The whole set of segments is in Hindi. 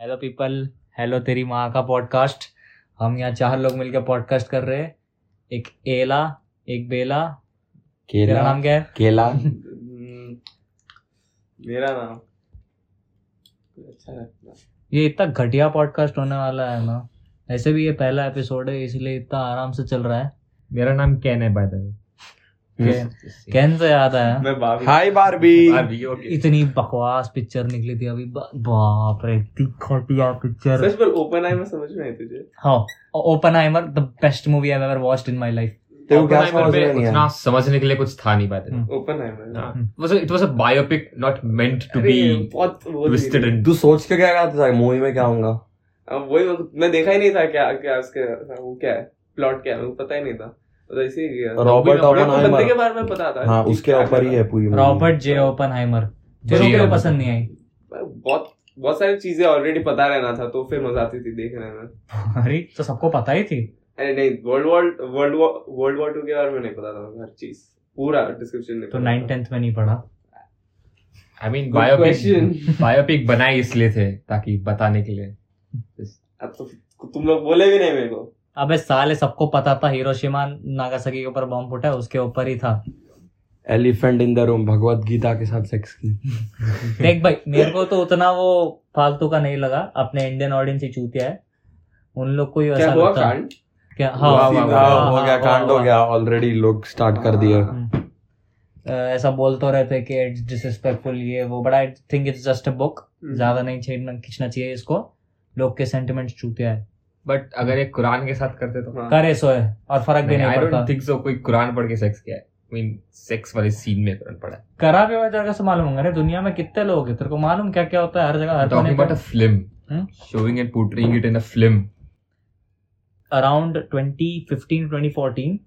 हेलो पीपल हेलो तेरी माँ का पॉडकास्ट हम यहाँ चार लोग मिलकर पॉडकास्ट कर रहे हैं। एक एला एक बेला। तेरा केला। नाम क्या है? केला। हम्म, मेरा नाम। अच्छा लगता ये इतना घटिया पॉडकास्ट होने वाला है ना। ऐसे भी ये पहला एपिसोड है इसलिए इतना आराम से चल रहा है। मेरा नाम कैन है by the way can say याद आया। हाय बारबी इतनी बकवास पिक्चर निकली थी अभी। बाप रे इतनी घटिया पिक्चर सच पर ओपन आई में समझ में आई तुझे? हाँ Oppenheimer the best movie I ever watched in my life तेरे क्या समझ में नहीं उतना समझने के लिए कुछ था नहीं हम्म। ओपन आई में। It was a biopic not meant to be बहुत वो ट्विस्टेड एंड तू सोच के क्या गया था मूवी में क्या होगा? अब वही मैं देखा ही नहीं था क्या क्या उसके वो क्या है? प्लॉट क्या है? को पता ही नहीं था। रॉबर्ट में मेरे को बंदे के बारे में पता था हाँ उसके ऊपर ही है पूरी रॉबर्ट जे ओपन हाइमर तेरे को। पसंद नहीं आई। बहुत बहुत सारी चीज़ें ऑलरेडी पता रहना था तो फिर मज़ा आती थी देखने में अरे तो सबको पता ही थी। अरे नहीं world war world war world war two के बारे में नहीं पता था हर चीज़ पूरा डिस्क्रिप्शन नहीं तो नाइन। टेंथ में नहीं पढ़ा। I mean. बायोपिक बायोपिक बनाए इसलिए थे ताकि बताने के लिए। अब तो तुम लोग बोले भी नहीं मेरे को। अबे साले सबको पता था हिरोशिमा नागासाकी के ऊपर बॉम्ब फूटा है उसके ऊपर ही था। Elephant in the room Bhagavad Gita के साथ सेक्स की। देख भाई मेरे को तो उतना वो फालतू का नहीं लगा। अपने इंडियन ऑडियंस ही चूतिया है। उन लोग को ही क्या ऐसा हुआ लगता कांड? क्या? हाँ हाँ, हाँ, हाँ, हो हाँ, गया हाँ, कांड हो हाँ, गया ऑलरेडी लोग स्टार्ट कर दिया हम्म। अ, ऐसा बोलते रहते कि इट्स डिसरिस्पेक्टफुल ये वो but I think it's just a book. ज़्यादा नहीं छेड़ना खींचना चाहिए इसको। लोग के सेंटिमेंट्स चूतिया है। बट अगर एक कुरान के साथ करते तो हाँ। करे सो है और फ़र्क भी आई नहीं डोंट पड़ता। थिंक सो कोई कुरान पढ़ के सेक्स किया है। मीन सेक्स वाले सीन में कुरान पढ़ा है। करा भी को से मालूम होगा रे दुनिया में कितने लोग हैं तेरे को मालूम क्या क्या होता है हर जगह हर talking about a film? Showing and portraying it in a film around 2015 2014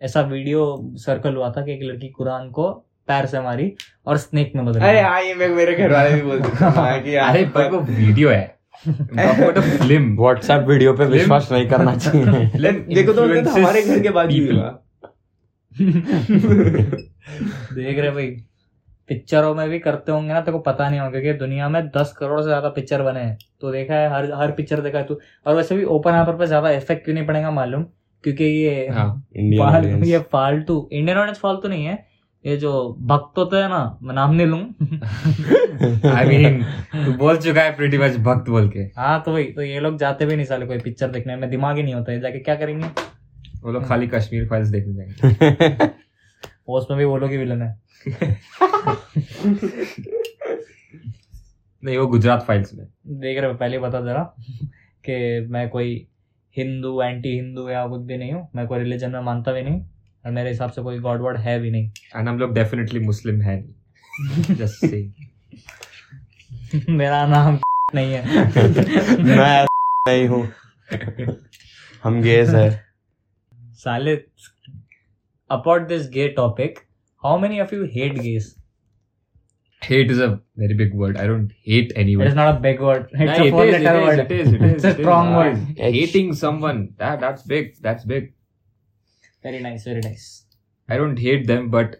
ऐसा वीडियो सर्कल हुआ था कि एक लड़की कुरान को पैर से मारी और स्नेक में बदल अरे गई। हाँ ये मेरे घर वाले भी बोलते हाँ, कि अरे पर वो वीडियो है। व्हाट्सएप वीडियो पे विश्वास नहीं करना चाहिए। देखो तो तो हमारे घर के बाद ही people. हुआ। देख रहे भाई पिक्चरों में भी करते होंगे ना तेरे को पता नहीं होगा क्योंकि दुनिया में दस करोड़ से ज़्यादा पिक्चर बने हैं। तो देखा है हर हर पिक्चर देखा है तू। और वैसे भी ओपन हापर पे ज़्यादा इफ़ेक्ट क्यों नहीं पड़ेगा मालूम? क्योंकि ये हाँ ये फालतू इंडियन ऑडियंस फालतू नहीं है। ये जो भक्त होते हैं ना मैं नाम नहीं लूँ। आई मीन तू बोल चुका है प्रीटी मच भक्त बोल के। हाँ तो वही तो ये लोग जाते भी नहीं साले कोई पिक्चर देखने में दिमाग ही नहीं होता है जाके क्या करेंगे? वो लोग खाली कश्मीर फाइल्स देखने जाएँगे। पोस्ट में भी वो लोग ही विलन है। नहीं वो गुजरात फाइल्स में। देख रहे पहले बता जरा कि मैं कोई हिंदू एंटी हिंदू या कुछ भी नहीं हूँ मैं कोई रिलीजन में मानता भी नहीं और मेरे हिसाब से कोई गॉड वर्ड है भी नहीं एंड हम लोग डेफिनेटली मुस्लिम है नहीं जस्ट से मेरा नाम नहीं है मैं नहीं हूँ हम गेस है साले about this gay topic how many of you hate gays hate is a very big word i don't hate anyone is not a big word it's Nah, a it four is, letter it is, word it is, it is, it's a is. strong Ah, word hating someone that that's big that's big very nice very nice i don't hate them but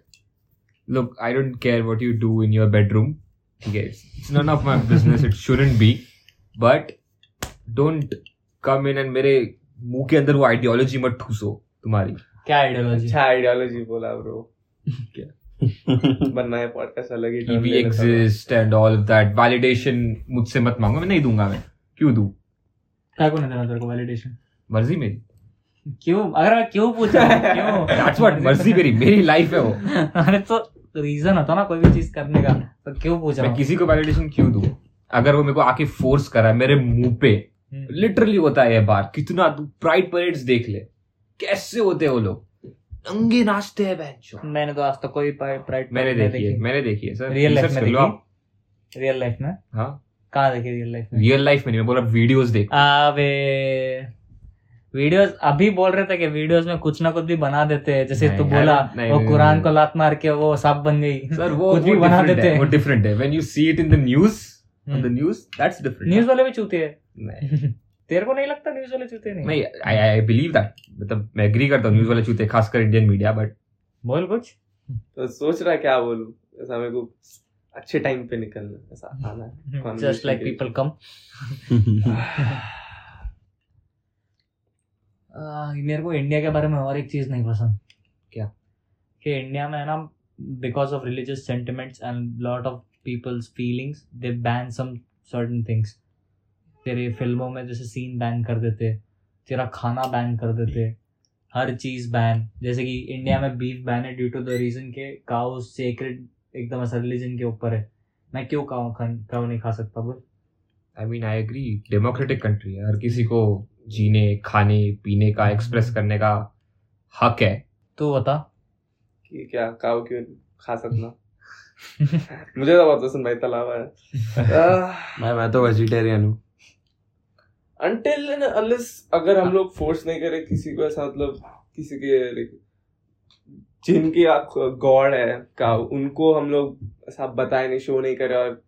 look i don't care what you do in your bedroom okay it's, it's none of my business it shouldn't be but don't come in and मेरे मुँह के अंदर वो आइडियोलॉजी मत ठूसो तुम्हारी क्या आइडियोलॉजी अच्छा आइडियोलॉजी बोला ब्रो क्या बनना है पॉडकास्ट अलग ही कि turn we ले लेता हूँ। exist and all of that validation मुझसे मत मांगो मैं नहीं दूँगा मैं क्यों दूँ क्या को नहीं देना तेरे को वैलिडेशन मर्ज़ी मेरी क्यों? अगर मैं क्यों पूछ? रहा हूँ क्यों? That's what मर्ज़ी मेरी मेरी लाइफ है वो। अरे तो रीजन होता ना कोई भी चीज़ करने का तो क्यों पूछ रहा मैं किसी को वैलिडेशन क्यों दूँ? अगर वो मेरे को आके फोर्स करा है मेरे मुँह पे हम्म। लिटरली होता है ये बार कितना तू प्राइड परेड्स देख ले। कैसे होते हैं वो लोग? नंगे नाचते हैं बहनचोद। मैंने तो आज तक कोई प्राइड मैंने देखी है मैंने देखी है सर रियल लाइफ में। देखी? रियल लाइफ में? हाँ। कहाँ देखी रियल लाइफ में? रियल लाइफ में नहीं मैं बोला वीडियोस देख। अबे वीडियोस अभी बोल रहे थे कि वीडियोस में कुछ ना कुछ भी बना देते हैं। जैसे तू बोला नहीं, वो कुरान को लात मार के वो सांप बन गई। सर वो कुछ भी बना देते हैं। वो डिफरेंट है। When you see it in the news on the. News that's different news वाले भी चूते हैं। नहीं। तेरे को नहीं लगता न्यूज़ वाले चूते नहीं? नहीं आई आई बिलीव दैट मतलब मैं एग्री करता हूँ न्यूज़ वाले चूते खासकर इंडियन मीडिया बट बोल कुछ। तो सोच रहा क्या बोलूँ? ऐसा मेरे को अच्छे टाइम पे निकलना ऐसा आना है। जस्ट लाइक पीपल कम मेरे को इंडिया के बारे में और एक चीज़ नहीं पसंद। क्या? कि इंडिया में है ना because of religious sentiments and lot of peoples feelings they ban some certain things तेरे फ़िल्मों में जैसे सीन बैन कर देते, तेरा खाना बैन कर देते, हर चीज़ बैन जैसे कि इंडिया में बीफ बैन है ड्यू टू द रीजन के काउ सेक्रेड एकदम ऐसा रिलीजन के ऊपर है। मैं क्यों काउ काउ नहीं खा सकता, बोल। I mean I agree democratic country है, हर किसी को जीने खाने पीने का एक्सप्रेस करने का हक है। तो बता। कि क्या काव क्यों खा सकना मुझे तो बहुत पसंद भाई तलावा है। मैं मैं तो वेजिटेरियन हूँ। अनटिल एंड अनलेस अगर हम लोग फोर्स नहीं करें किसी को ऐसा मतलब किसी के like, आप गॉड है का उनको हम लोग ऐसा बताए नहीं शो नहीं करे और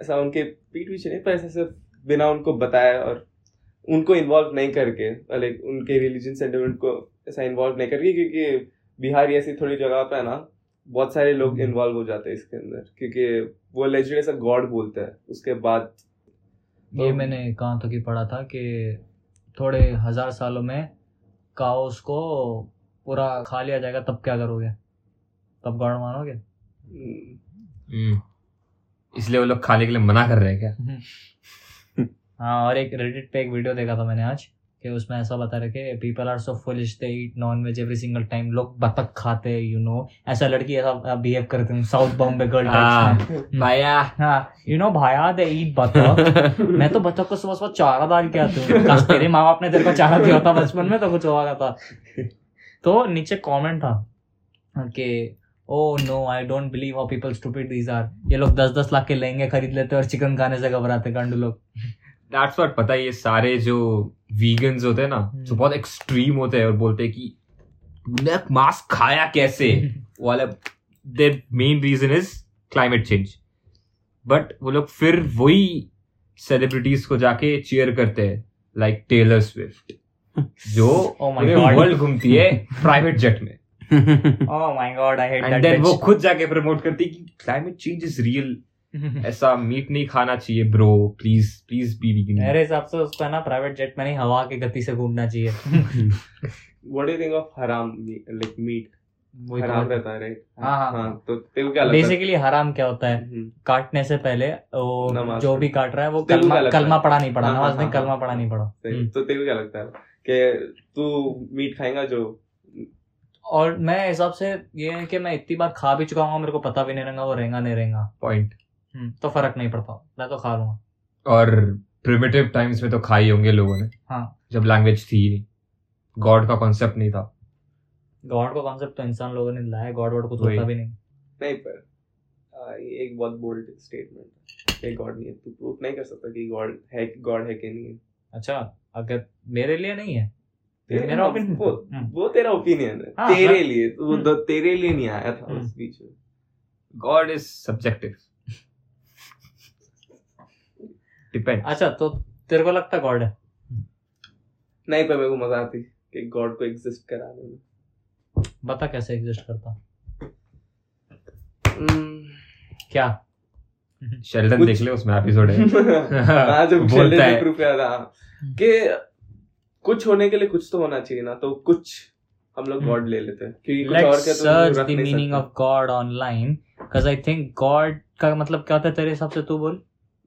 ऐसा उनके पीठ पीछे नहीं पर ऐसा सिर्फ़ बिना उनको बताए और उनको इन्वॉल्व नहीं करके लाइक उनके रिलीजन सेंटिमेंट को ऐसा इन्वॉल्व नहीं करके क्योंकि बिहार ऐसी थोड़ी जगह पे है ना बहुत सारे लोग इन्वॉल्व हो जाते हैं इसके अंदर क्योंकि वो लेजिट ऐसा गॉड बोलते हैं उसके बाद ये तो- मैंने कहाँ तक ही पढ़ा था कि थोड़े हज़ार सालों में काओस को पूरा खा लिया जाएगा तब क्या करोगे? तब गॉड मानोगे? हम्म, हम्म। इसलिए वो लोग खाने के लिए मना कर रहे हैं क्या? हाँ और एक रेडिट पे एक वीडियो देखा था मैंने आज कि उसमें ऐसा बता रहे कि people are so foolish they eat non veg every single time लोग बतख खाते हैं यू नो ऐसा लड़की ऐसा बिहेव करते हैं साउथ बॉम्बे गर्ल हाँ। भाया। हाँ यू नो भाया दे ईट बतख मैं तो बतख को सुबह सुबह चारा डाल के आती हूँ काश तेरे माँ बाप ने तेरे को चारा दिया होता बचपन में तो कुछ होगा था तो नीचे कमेंट था कि ओ no I don't believe how people stupid these are ये लोग दस दस लाख के लहंगे खरीद लेते हैं और चिकन खाने से घबराते गांडू लोग। दैट्स व्हाट पता है ये सारे जो वीगन्स होते हैं ना हम्म। जो बहुत एक्सट्रीम होते हैं और बोलते हैं कि तूने मांस खाया कैसे? वाला their main reason is climate change but वो लोग फिर वही सेलिब्रिटीज को जाके चीयर करते हैं लाइक टेलर स्विफ्ट जो Oh पूरे वर्ल्ड घूमती है प्राइवेट जेट में. Oh my god i hate and that वो खुद जाके प्रमोट करती है कि क्लाइमेट चेंज इज़ रियल ऐसा मीट नहीं खाना चाहिए bro please please be vegan मेरे हिसाब से उसको ना प्राइवेट जेट में नहीं हवा की गति से घूमना चाहिए। Do you think of haram meat, like meat हराम रहता है राइट हाँ, हाँ। हाँ तो तेरे क्या लगता है? बेसिकली हराम क्या होता है? हम्म, काटने से पहले वो जो भी काट रहा है वो कलमा कलमा पढ़ा नहीं पड़ा नमाज़ नहीं हाँ, कलमा हाँ। पढ़ा नहीं पड़ा हम्म। तो तेरे को क्या लगता है कि तू मीट खाएगा जो? और मैं हिसाब से ये है कि मैं इतनी बार खा भी चुका हूँ मेरे को पता भी नहीं रहेगा वो रहेगा नहीं रहेगा। पॉइंट तो फ़र्क नहीं पड़ता। मैं तो खा लूँगा। और प्रिमिटिव टाइम्स में तो खाई होंगे लोगों ने। हाँ। जब लैंग्वेज थी नहीं। गॉड का कॉन्सेप्ट नहीं था। गॉड को कॉन्सेप्ट तो इंसान लोगों ने लाया। गॉड वर्ड कुछ। होता भी नहीं। नहीं पर आ, ये एक बहुत बोल्ड स्टेटमेंट है गॉड नहीं है। तू प्रूफ नहीं कर सकता कि गॉड है गॉड है कि नहीं है। अच्छा अगर मेरे लिए नहीं है? तेरे- मेरा हाँ, opinion- वो, हम्म। वो तेरा ओपिनियन है। हाँ, तेरे हाँ। लिए तो वो हम्म। तेरे लिए नहीं आया था उस हम्म। बीच में। गॉड इज़ सब्जेक्टिव डिपेंड अच्छा तो तेरे को लगता गॉड है? नहीं पर मेरे को मज़ा आती कि गॉड को एग्जिस्ट कराने में। बता कैसे एग्जिस्ट करता? हम्म, क्या? शेल्डन कुछ- देख ले उसमें एपिसोड है। हाँ जब बोलता है। प्रूफ किया था कि कुछ होने के लिए कुछ तो होना चाहिए ना तो कुछ हम लोग गॉड ले लेते हैं। क्योंकि कुछ और लेट्स के तो search the meaning of God online because I think God का मतलब क्या होता है तेरे हिसाब से तू बोल?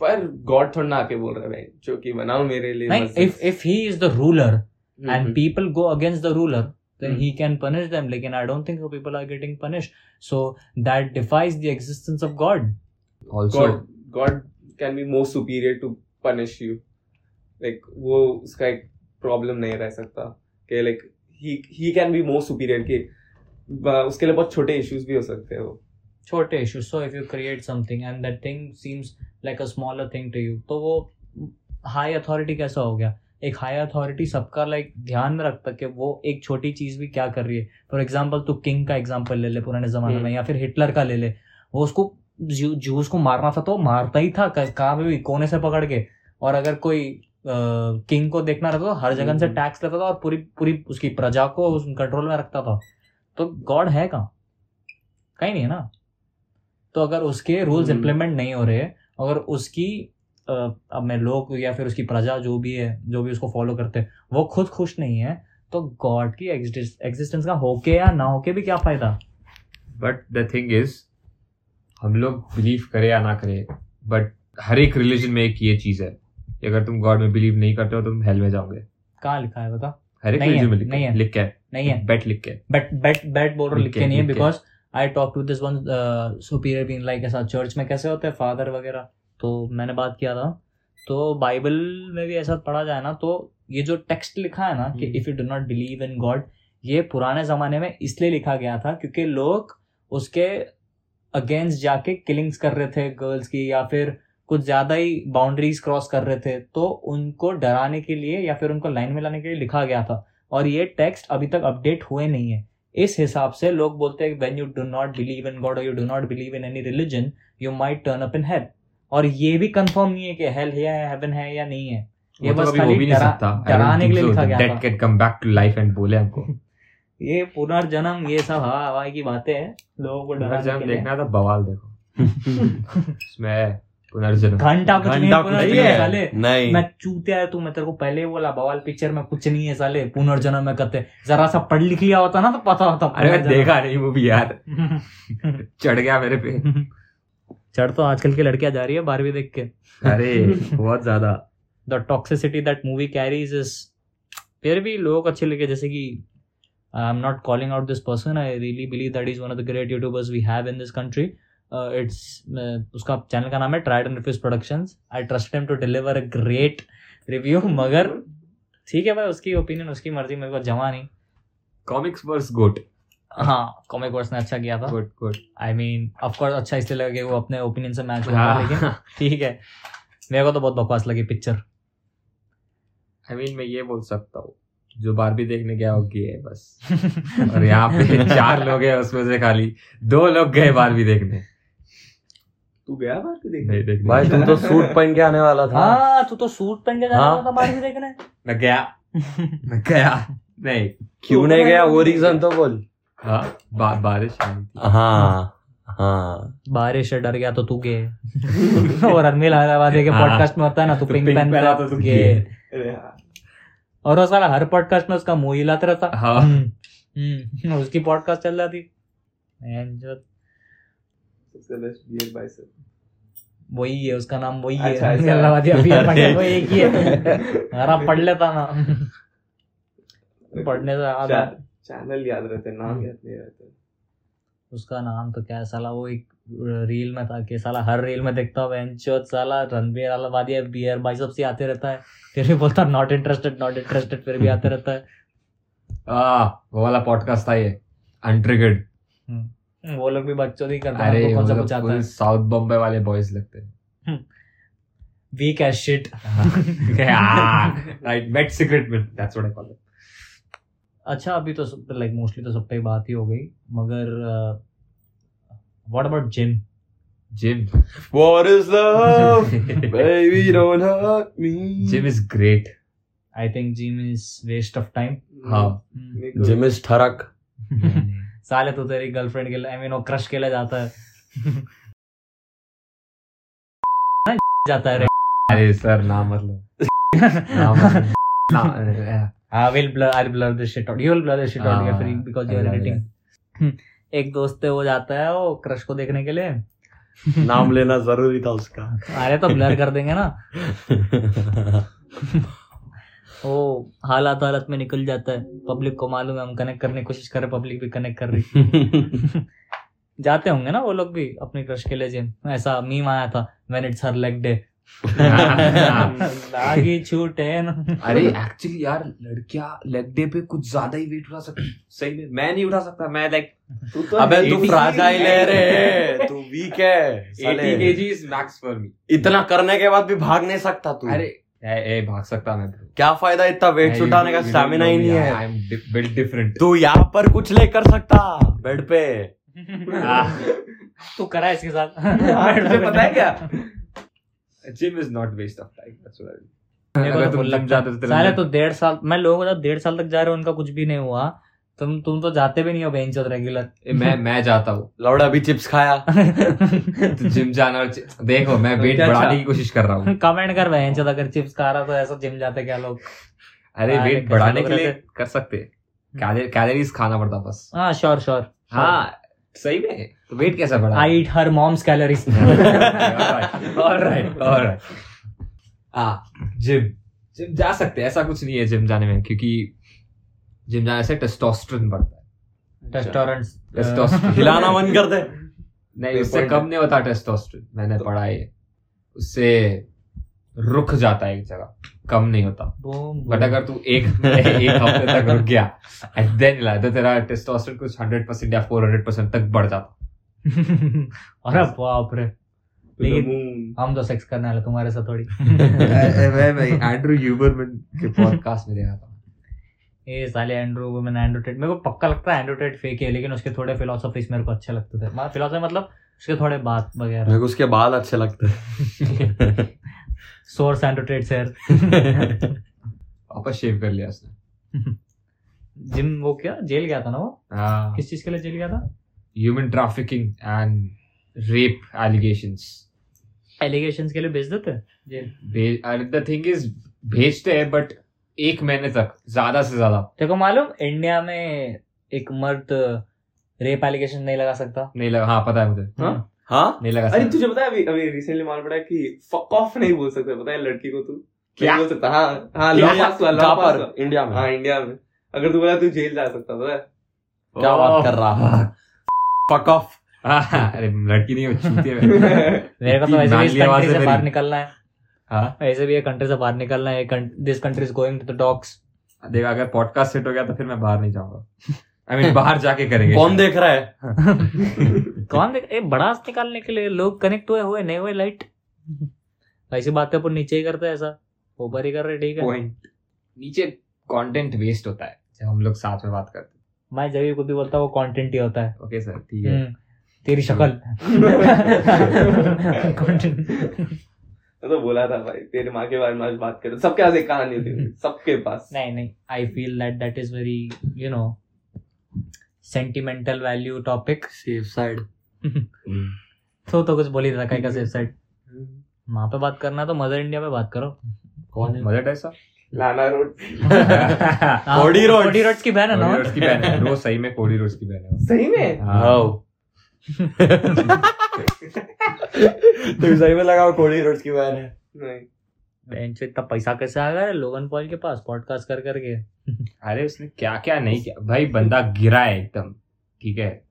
पर गॉड थोड़ा ना आके बोल रहा है जो कि बनाओ मेरे लिए नहीं if if he is the ruler and people go against the ruler then he can punish them लेकिन I don't think so people are getting punish so that defies the existence of God also God can be more superior to punish you like वो उसका एक प्रॉब्लम नहीं रह सकता। कि like he he can be more superior के उसके लिए बहुत छोटे इश्यूज़ भी हो सकते हैं वो। छोटे issue so if you create something and that thing seems like a smaller thing to you तो वो हाई अथॉरिटी कैसा हो गया? एक हाई अथॉरिटी सबका लाइक ध्यान में रखता कि वो एक छोटी चीज़ भी क्या कर रही है? फॉर एग्ज़ाम्पल तू किंग का एग्ज़ाम्पल ले ले पुराने जमाने में हम्म। या फिर हिटलर का ले ले। वो उसको जूस को मारना था तो मारता ही था कहाँ पे भी कोने से पकड़ के। और अगर कोई किंग को देखना रहता तो हर जगह से हम्म। टैक्स लेता था और पूरी पूरी उसकी प्रजा को कंट्रोल में रखता था। तो गॉड है कहाँ? कहीं नहीं है ना? तो अगर उसके रूल्स। इम्प्लीमेंट नहीं हो रहे अगर उसकी अब मैं लोग या फिर उसकी प्रजा जो भी है जो भी उसको फॉलो करते हैं वो खुद खुश नहीं है तो गॉड की एग्जिस्टेंस का होके या ना होके भी क्या फ़ायदा? बट द थिंग इज़ हम लोग बिलीव करें या ना करें बट हर एक रिलीजन में एक ये चीज़ है कि अगर तुम गॉड में बिलीव नहीं करते हो तुम हेल में जाओगे। कहा लिखा है बता? हर एक रिलीजन में लिख है। लिख के नहीं है। बेट लिख के। बट बेट बेट बोल रहा लिख के नहीं है because I talk to this one superior being like ऐसा चर्च में कैसे होते हैं? फादर वगैरह. तो मैंने बात किया था। तो बाइबल में भी ऐसा पढ़ा जाए ना तो ये जो टेक्स्ट लिखा है ना कि। If you do not believe in God ये पुराने जमाने में इसलिए लिखा गया था क्योंकि लोग उसके अगेंस्ट जाके किलिंग्स कर रहे थे गर्ल्स की या फिर कुछ ज़्यादा ही बाउंड्रीज क्रॉस कर रहे थे तो उनको डराने के लिए या फिर उनको लाइन में लाने के लिए लिखा गया था। और ये टेक्स्ट अभी तक अपडेट हुए नहीं है। इस हिसाब से लोग बोलते हैं when you do not believe in God और you do not believe in any religion you might turn up in hell और ये भी कंफर्म नहीं है कि हेल है या हेवन है या नहीं है। ये तो बस खाली डराने के लिए लिखा गया dead can come back to life and बोले हमको। ये पुनर्जन्म ये सब हवा हवा की बातें हैं लोगों को डराने के लिए। देखना है तो बवाल देखो। इसमें पुनर्जन्म घंटा कुछ नहीं पुनर्जन्म नहीं है। साले। नहीं। मैं चूतिया है तू मैं तेरे को पहले ही बोला बवाल पिक्चर में कुछ नहीं है साले। पुनर्जन्म में करते। जरा सा पढ़ लिख लिया होता ना तो पता होता अरे मैं देखा नहीं मूवी यार। चढ़ गया मेरे पे। चढ़ तो आजकल की लड़कियाँ जा रही है बारहवीं देख के। अरे बहुत ज़्यादा। The toxicity that movie carries is फिर भी लोग अच्छे लगे जैसे कि I am not calling out this person I really believe that is one of the great YouTubers we have in this country it's उसका चैनल का नाम है tried and refused productions I trust him to deliver a great review मगर ठीक है भाई उसकी ओपिनियन उसकी मर्ज़ी मेरे को जमा नहीं। कॉमिक्स वर्स गुड हाँ कॉमिक वर्स ने अच्छा किया था। Good good I mean of course अच्छा इसलिए लगे वो अपने ओपिनियन से मैच हुआ था, लेकिन ठीक है। मेरे को तो बहुत बकवास लगी पिक्चर आई मीन मैं ये बोल सकता हूँ जो बारबी देखने गया वो गए है बस। और यहाँ पे चार लोग हैं उसमें से खाली दो लोग गए बारबी देखने। तू गया बाहर के देखने? नहीं देखने। भाई तू तो सूट पहन के आने वाला था। हाँ तू तो सूट पहन के जा रहा हाँ। था बारहवीं देखने। मैं गया। मैं गया। नहीं क्यों नहीं गया? वो रीजन तो बोल। हाँ बा, बारिश रही। हाँ। हाँ। बारिश डर गया तो तू गे। और अरमिल हैदराबादी के हाँ। पॉडकास्ट में होता है ना तू तो पिंक pink पहनता तो तू गे। हाँ। और वो साला हर पॉडकास्ट में उसका मुँह हिलाते रहता। हाँ। हम्म, हम्म, उसकी पॉडकास्ट चल रही थी Man, जो सबसे बेस्ट बियर बाइसेप वही है उसका नाम वही है। अच्छा, अरे। पढ़ने वो एक ही है। अगर आप पढ़ लेता ना। पढ़ने से आधा। चैनल याद रहते नाम याद नहीं रहते। उसका नाम तो क्या है साला वो एक रील में था कि साला हर रील में देखता हूँ वेंचोत साला रणबीर आलाबादी बियर भाई सबसे आते रहता है। फिर भी बोलता नॉट इंटरेस्टेड नॉट इंटरेस्टेड फिर भी आते रहता है। आ, वो वाला पॉडकास्ट था ये। अनट्रिगर्ड वो लोग भी बच्चों ही करते अरे उनको कौन सा पूरे है? साउथ बॉम्बे वाले बॉयज़ लगते हैं। Weak ass shit right wet cigarette में that's what I call it अच्छा अभी तो लाइक मोस्टली तो सब पे बात ही हो गई मगर what about gym gym What is love? Baby, don't hurt me. Gym is great I think gym is waste of time हाँ। जिम इज़ ठरक साले तो तेरी गर्लफ्रेंड के लिए आई मीन वो क्रश के लिए जाता है। जाता है रे। अरे सर नाम मतलब। मतलब। ना I will blur I'll blur this shit out. You will blur this shit out हाँ, yeah, because you are editing. हम्म, एक दोस्त है वो जाता है वो क्रश को देखने के लिए। नाम लेना ज़रूरी था उसका। अरे तो ब्लर कर देंगे ना। वो हालात हालत में निकल जाता है। पब्लिक को मालूम है हम कनेक्ट करने की कोशिश कर रहे पब्लिक भी कनेक्ट कर रही जाते होंगे ना वो लोग भी अपने क्रश के लिए जिम ऐसा मीम आया था when it's her leg day लागी छूटे न। अरे एक्चुअली यार लड़कियाँ लेग डे पे कुछ ज़्यादा ही वेट उठा सकती सही में मैं नहीं उठा सकता मैं लाइक तू तो अबे तू 80 फ्राजाइल है। रे तू वीक है। 80 साले kgs max for me इतना करने के बाद भी भाग नहीं सकता तू। अरे ए, ए भाग सकता मैं. क्या फ़ायदा इतना वेट उठाने का? स्टेमिना ही नहीं है। आई एम built डिफरेंट तू यहाँ पर कुछ ले कर सकता बेड पे। तू करा इसके साथ। तुझे पता है क्या? Gym is not waste of time that's what मेरे को अगर तो तुम लगता जाते तो साले तो डेढ़ साल मैं लोगों को डेढ़ साल तक जा रहे हो उनका कुछ भी नहीं हुआ। तुम तुम तो जाते भी नहीं हो बेंच रेगुलर मैं मैं जाता हूँ। लौड़ा भी चिप्स खाया। तो जिम जाना और देखो मैं वेट बढ़ाने अच्छा? की कोशिश कर रहा हूँ। कमेंट कर बेंच अगर चिप्स खा रहा तो ऐसा जिम जाते क्या लोग? अरे वेट बढ़ाने के लिए कर सकते। कैलोरीज खाना पड़ता बस। हाँ श्योर श्योर हाँ सही में। तो वेट कैसा बढ़ा? I eat her mom's calories alright alright हाँ जिम जिम जा सकते हैं ऐसा कुछ नहीं है जिम जाने में क्योंकि जिम जाने से टेस्टोस्टेरोन बढ़ता है। टेस्टोस्टेरोन हिलाना बंद कर दे। नहीं उससे कम नहीं होता टेस्टोस्टेरोन मैंने पढ़ा है उससे रुक जाता है एक जगह। कम नहीं होता। बट अगर तू एक एक हफ़्ते तक रुक गया एंड देन ला तो तेरा टेस्टोस्टेरोन कुछ 100% या 400% तक बढ़ जाता। अरे बाप रे। लेकिन हम तो सेक्स करने वाले तुम्हारे साथ थोड़ी। मैं भाई एंड्रू ह्यूबरमैन के पॉडकास्ट में देखा था। ये साले एंड्रू मैंने एंड्रू टेट मेरे को पक्का लगता है एंड्रू टेट फेक है लेकिन उसके थोड़े फिलोसफीज मेरे को अच्छे लगते थे। फिलोसफी मतलब उसके थोड़े बात वगैरह। मेरे को उसके बाल अच्छे लगते हैं। सोर्स एंड्रू टेट से वापस शेव कर लिया उसने। जिम वो क्या? जेल गया था ना वो? हाँ। किस चीज़ के लिए जेल गया था? Human trafficking and rape allegations allegation के लिए भेज देते? जेल द थिंग इज़ भेजते हैं बट एक महीने तक ज़्यादा से ज़्यादा। देखो मालूम? इंडिया में एक मर्द रेप एलिगेशन नहीं लगा सकता। नहीं लगा हाँ पता है मुझे। हाँ? हाँ? नहीं लगा अरे सकता। तुझे पता है अभी अभी रिसेंटली मालूम पड़ा है कि फक ऑफ़ नहीं बोल सकते पता है लड़की को तू? क्या? बोल सकता हाँ हाँ लॉ पास हुआ लॉ पास इंडिया में। हाँ इंडिया में। अगर तू बोला तू जेल जा सकता पता है। क्या बात कर रहा फक ऑफ़ अरे लड़की नहीं चूतिया है। मेरे को तो कंट्री है से बाहर निकलना है। हाँ? ऐसे भी ये कंट्री से बाहर निकलना है this country is going to the dogs देख अगर पॉडकास्ट सेट हो गया तो फिर मैं बाहर नहीं जाऊँगा। आई मीन बाहर जाके करेंगे। कौन देख रहा है? कौन देख ए बड़ा निकालने के लिए लोग कनेक्ट हुए हुए नहीं हुए लाइट ऐसी बातें अपन नीचे ही करते हैं ऐसा। ऊपर ही कर रहे ठीक है? पॉइंट नीचे कंटेंट वेस्ट होता है जब हम लोग साथ में बात करते मैं जब भी कुछ भी बोलता हूँ वो कंटेंट ही होता है। ओके सर ठीक है। हम्म, तेरी शक्ल। Content. मैं तो बोला था भाई तेरे माँ के बारे में आज बात करो। सबके पास एक कहानी होती है सबके पास। नहीं नहीं I feel that that is very you know sentimental value topic safe side तो तो कुछ बोल ही रखा है का सेफ़ साइड वहाँ पे बात करना तो मदर इंडिया में बात करो। कौन है? Mother Teresa Lana Rhodes Cody Rhodes. Cody Rhodes की बहन है ना? कोडी रोड्स की बहन है। रोज सही में कोडी रोड्स की बहन है सही में? हाँ। तो सही में लगा कोड़ी रोड्स की बहन है नहीं बहन से इतना पैसा कैसे आ गया लोगन पॉल के पास पॉडकास्ट कर करके। अरे उसने क्या क्या नहीं किया? भाई बंदा गिरा है एकदम ठीक है?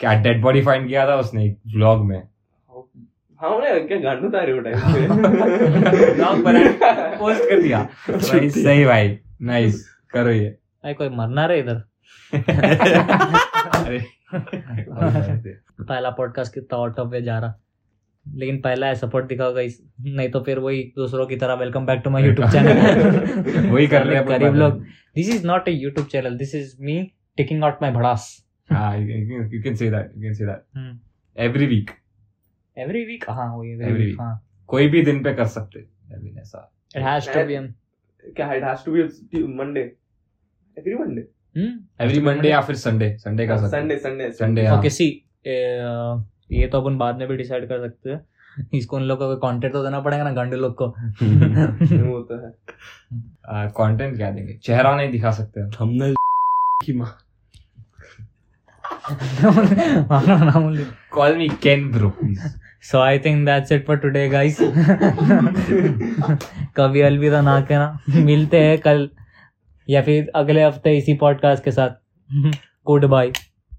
क्या डेड बॉडी फाइंड किया था उसने एक व्लॉग में? हाँ क्या गांडू था पोस्ट कर दिया। भाई सही भाई नाइस करो ये। भाई कोई मरना रे इधर? अरे पहला पॉडकास्ट कितना आउट ऑफ़ वे जा रहा लेकिन पहला है सपोर्ट दिखाओ गाइस नहीं तो फिर वही दूसरों की तरह welcome back to my YouTube channel वही कर रहे हैं गरीब लोग। This is not a YouTube channel this is me taking out my भड़ास हाँ you can say that you can say that. Every week every week हाँ वही एवरी वीक हाँ। कोई भी दिन पे कर सकते ऐसा। इट हैज़ टू बी क्या it has to be Monday every Monday every Monday या फिर संडे संडे का संडे संडे संडे हाँ ओके सी ये तो अपन बाद में भी डिसाइड कर सकते हैं। इसको उन लोग को कंटेंट तो देना पड़ेगा ना गांडू लोग को। वो तो है। कंटेंट क्या देंगे? चेहरा नहीं दिखा सकते हम। हमने की माँ। हमारा नाम लिख- call me Ken bro please So I think that's it for today, guys. कभी अलविदा ना कहना। मिलते हैं कल। या फिर अगले हफ़्ते इसी पॉडकास्ट के साथ। Good bye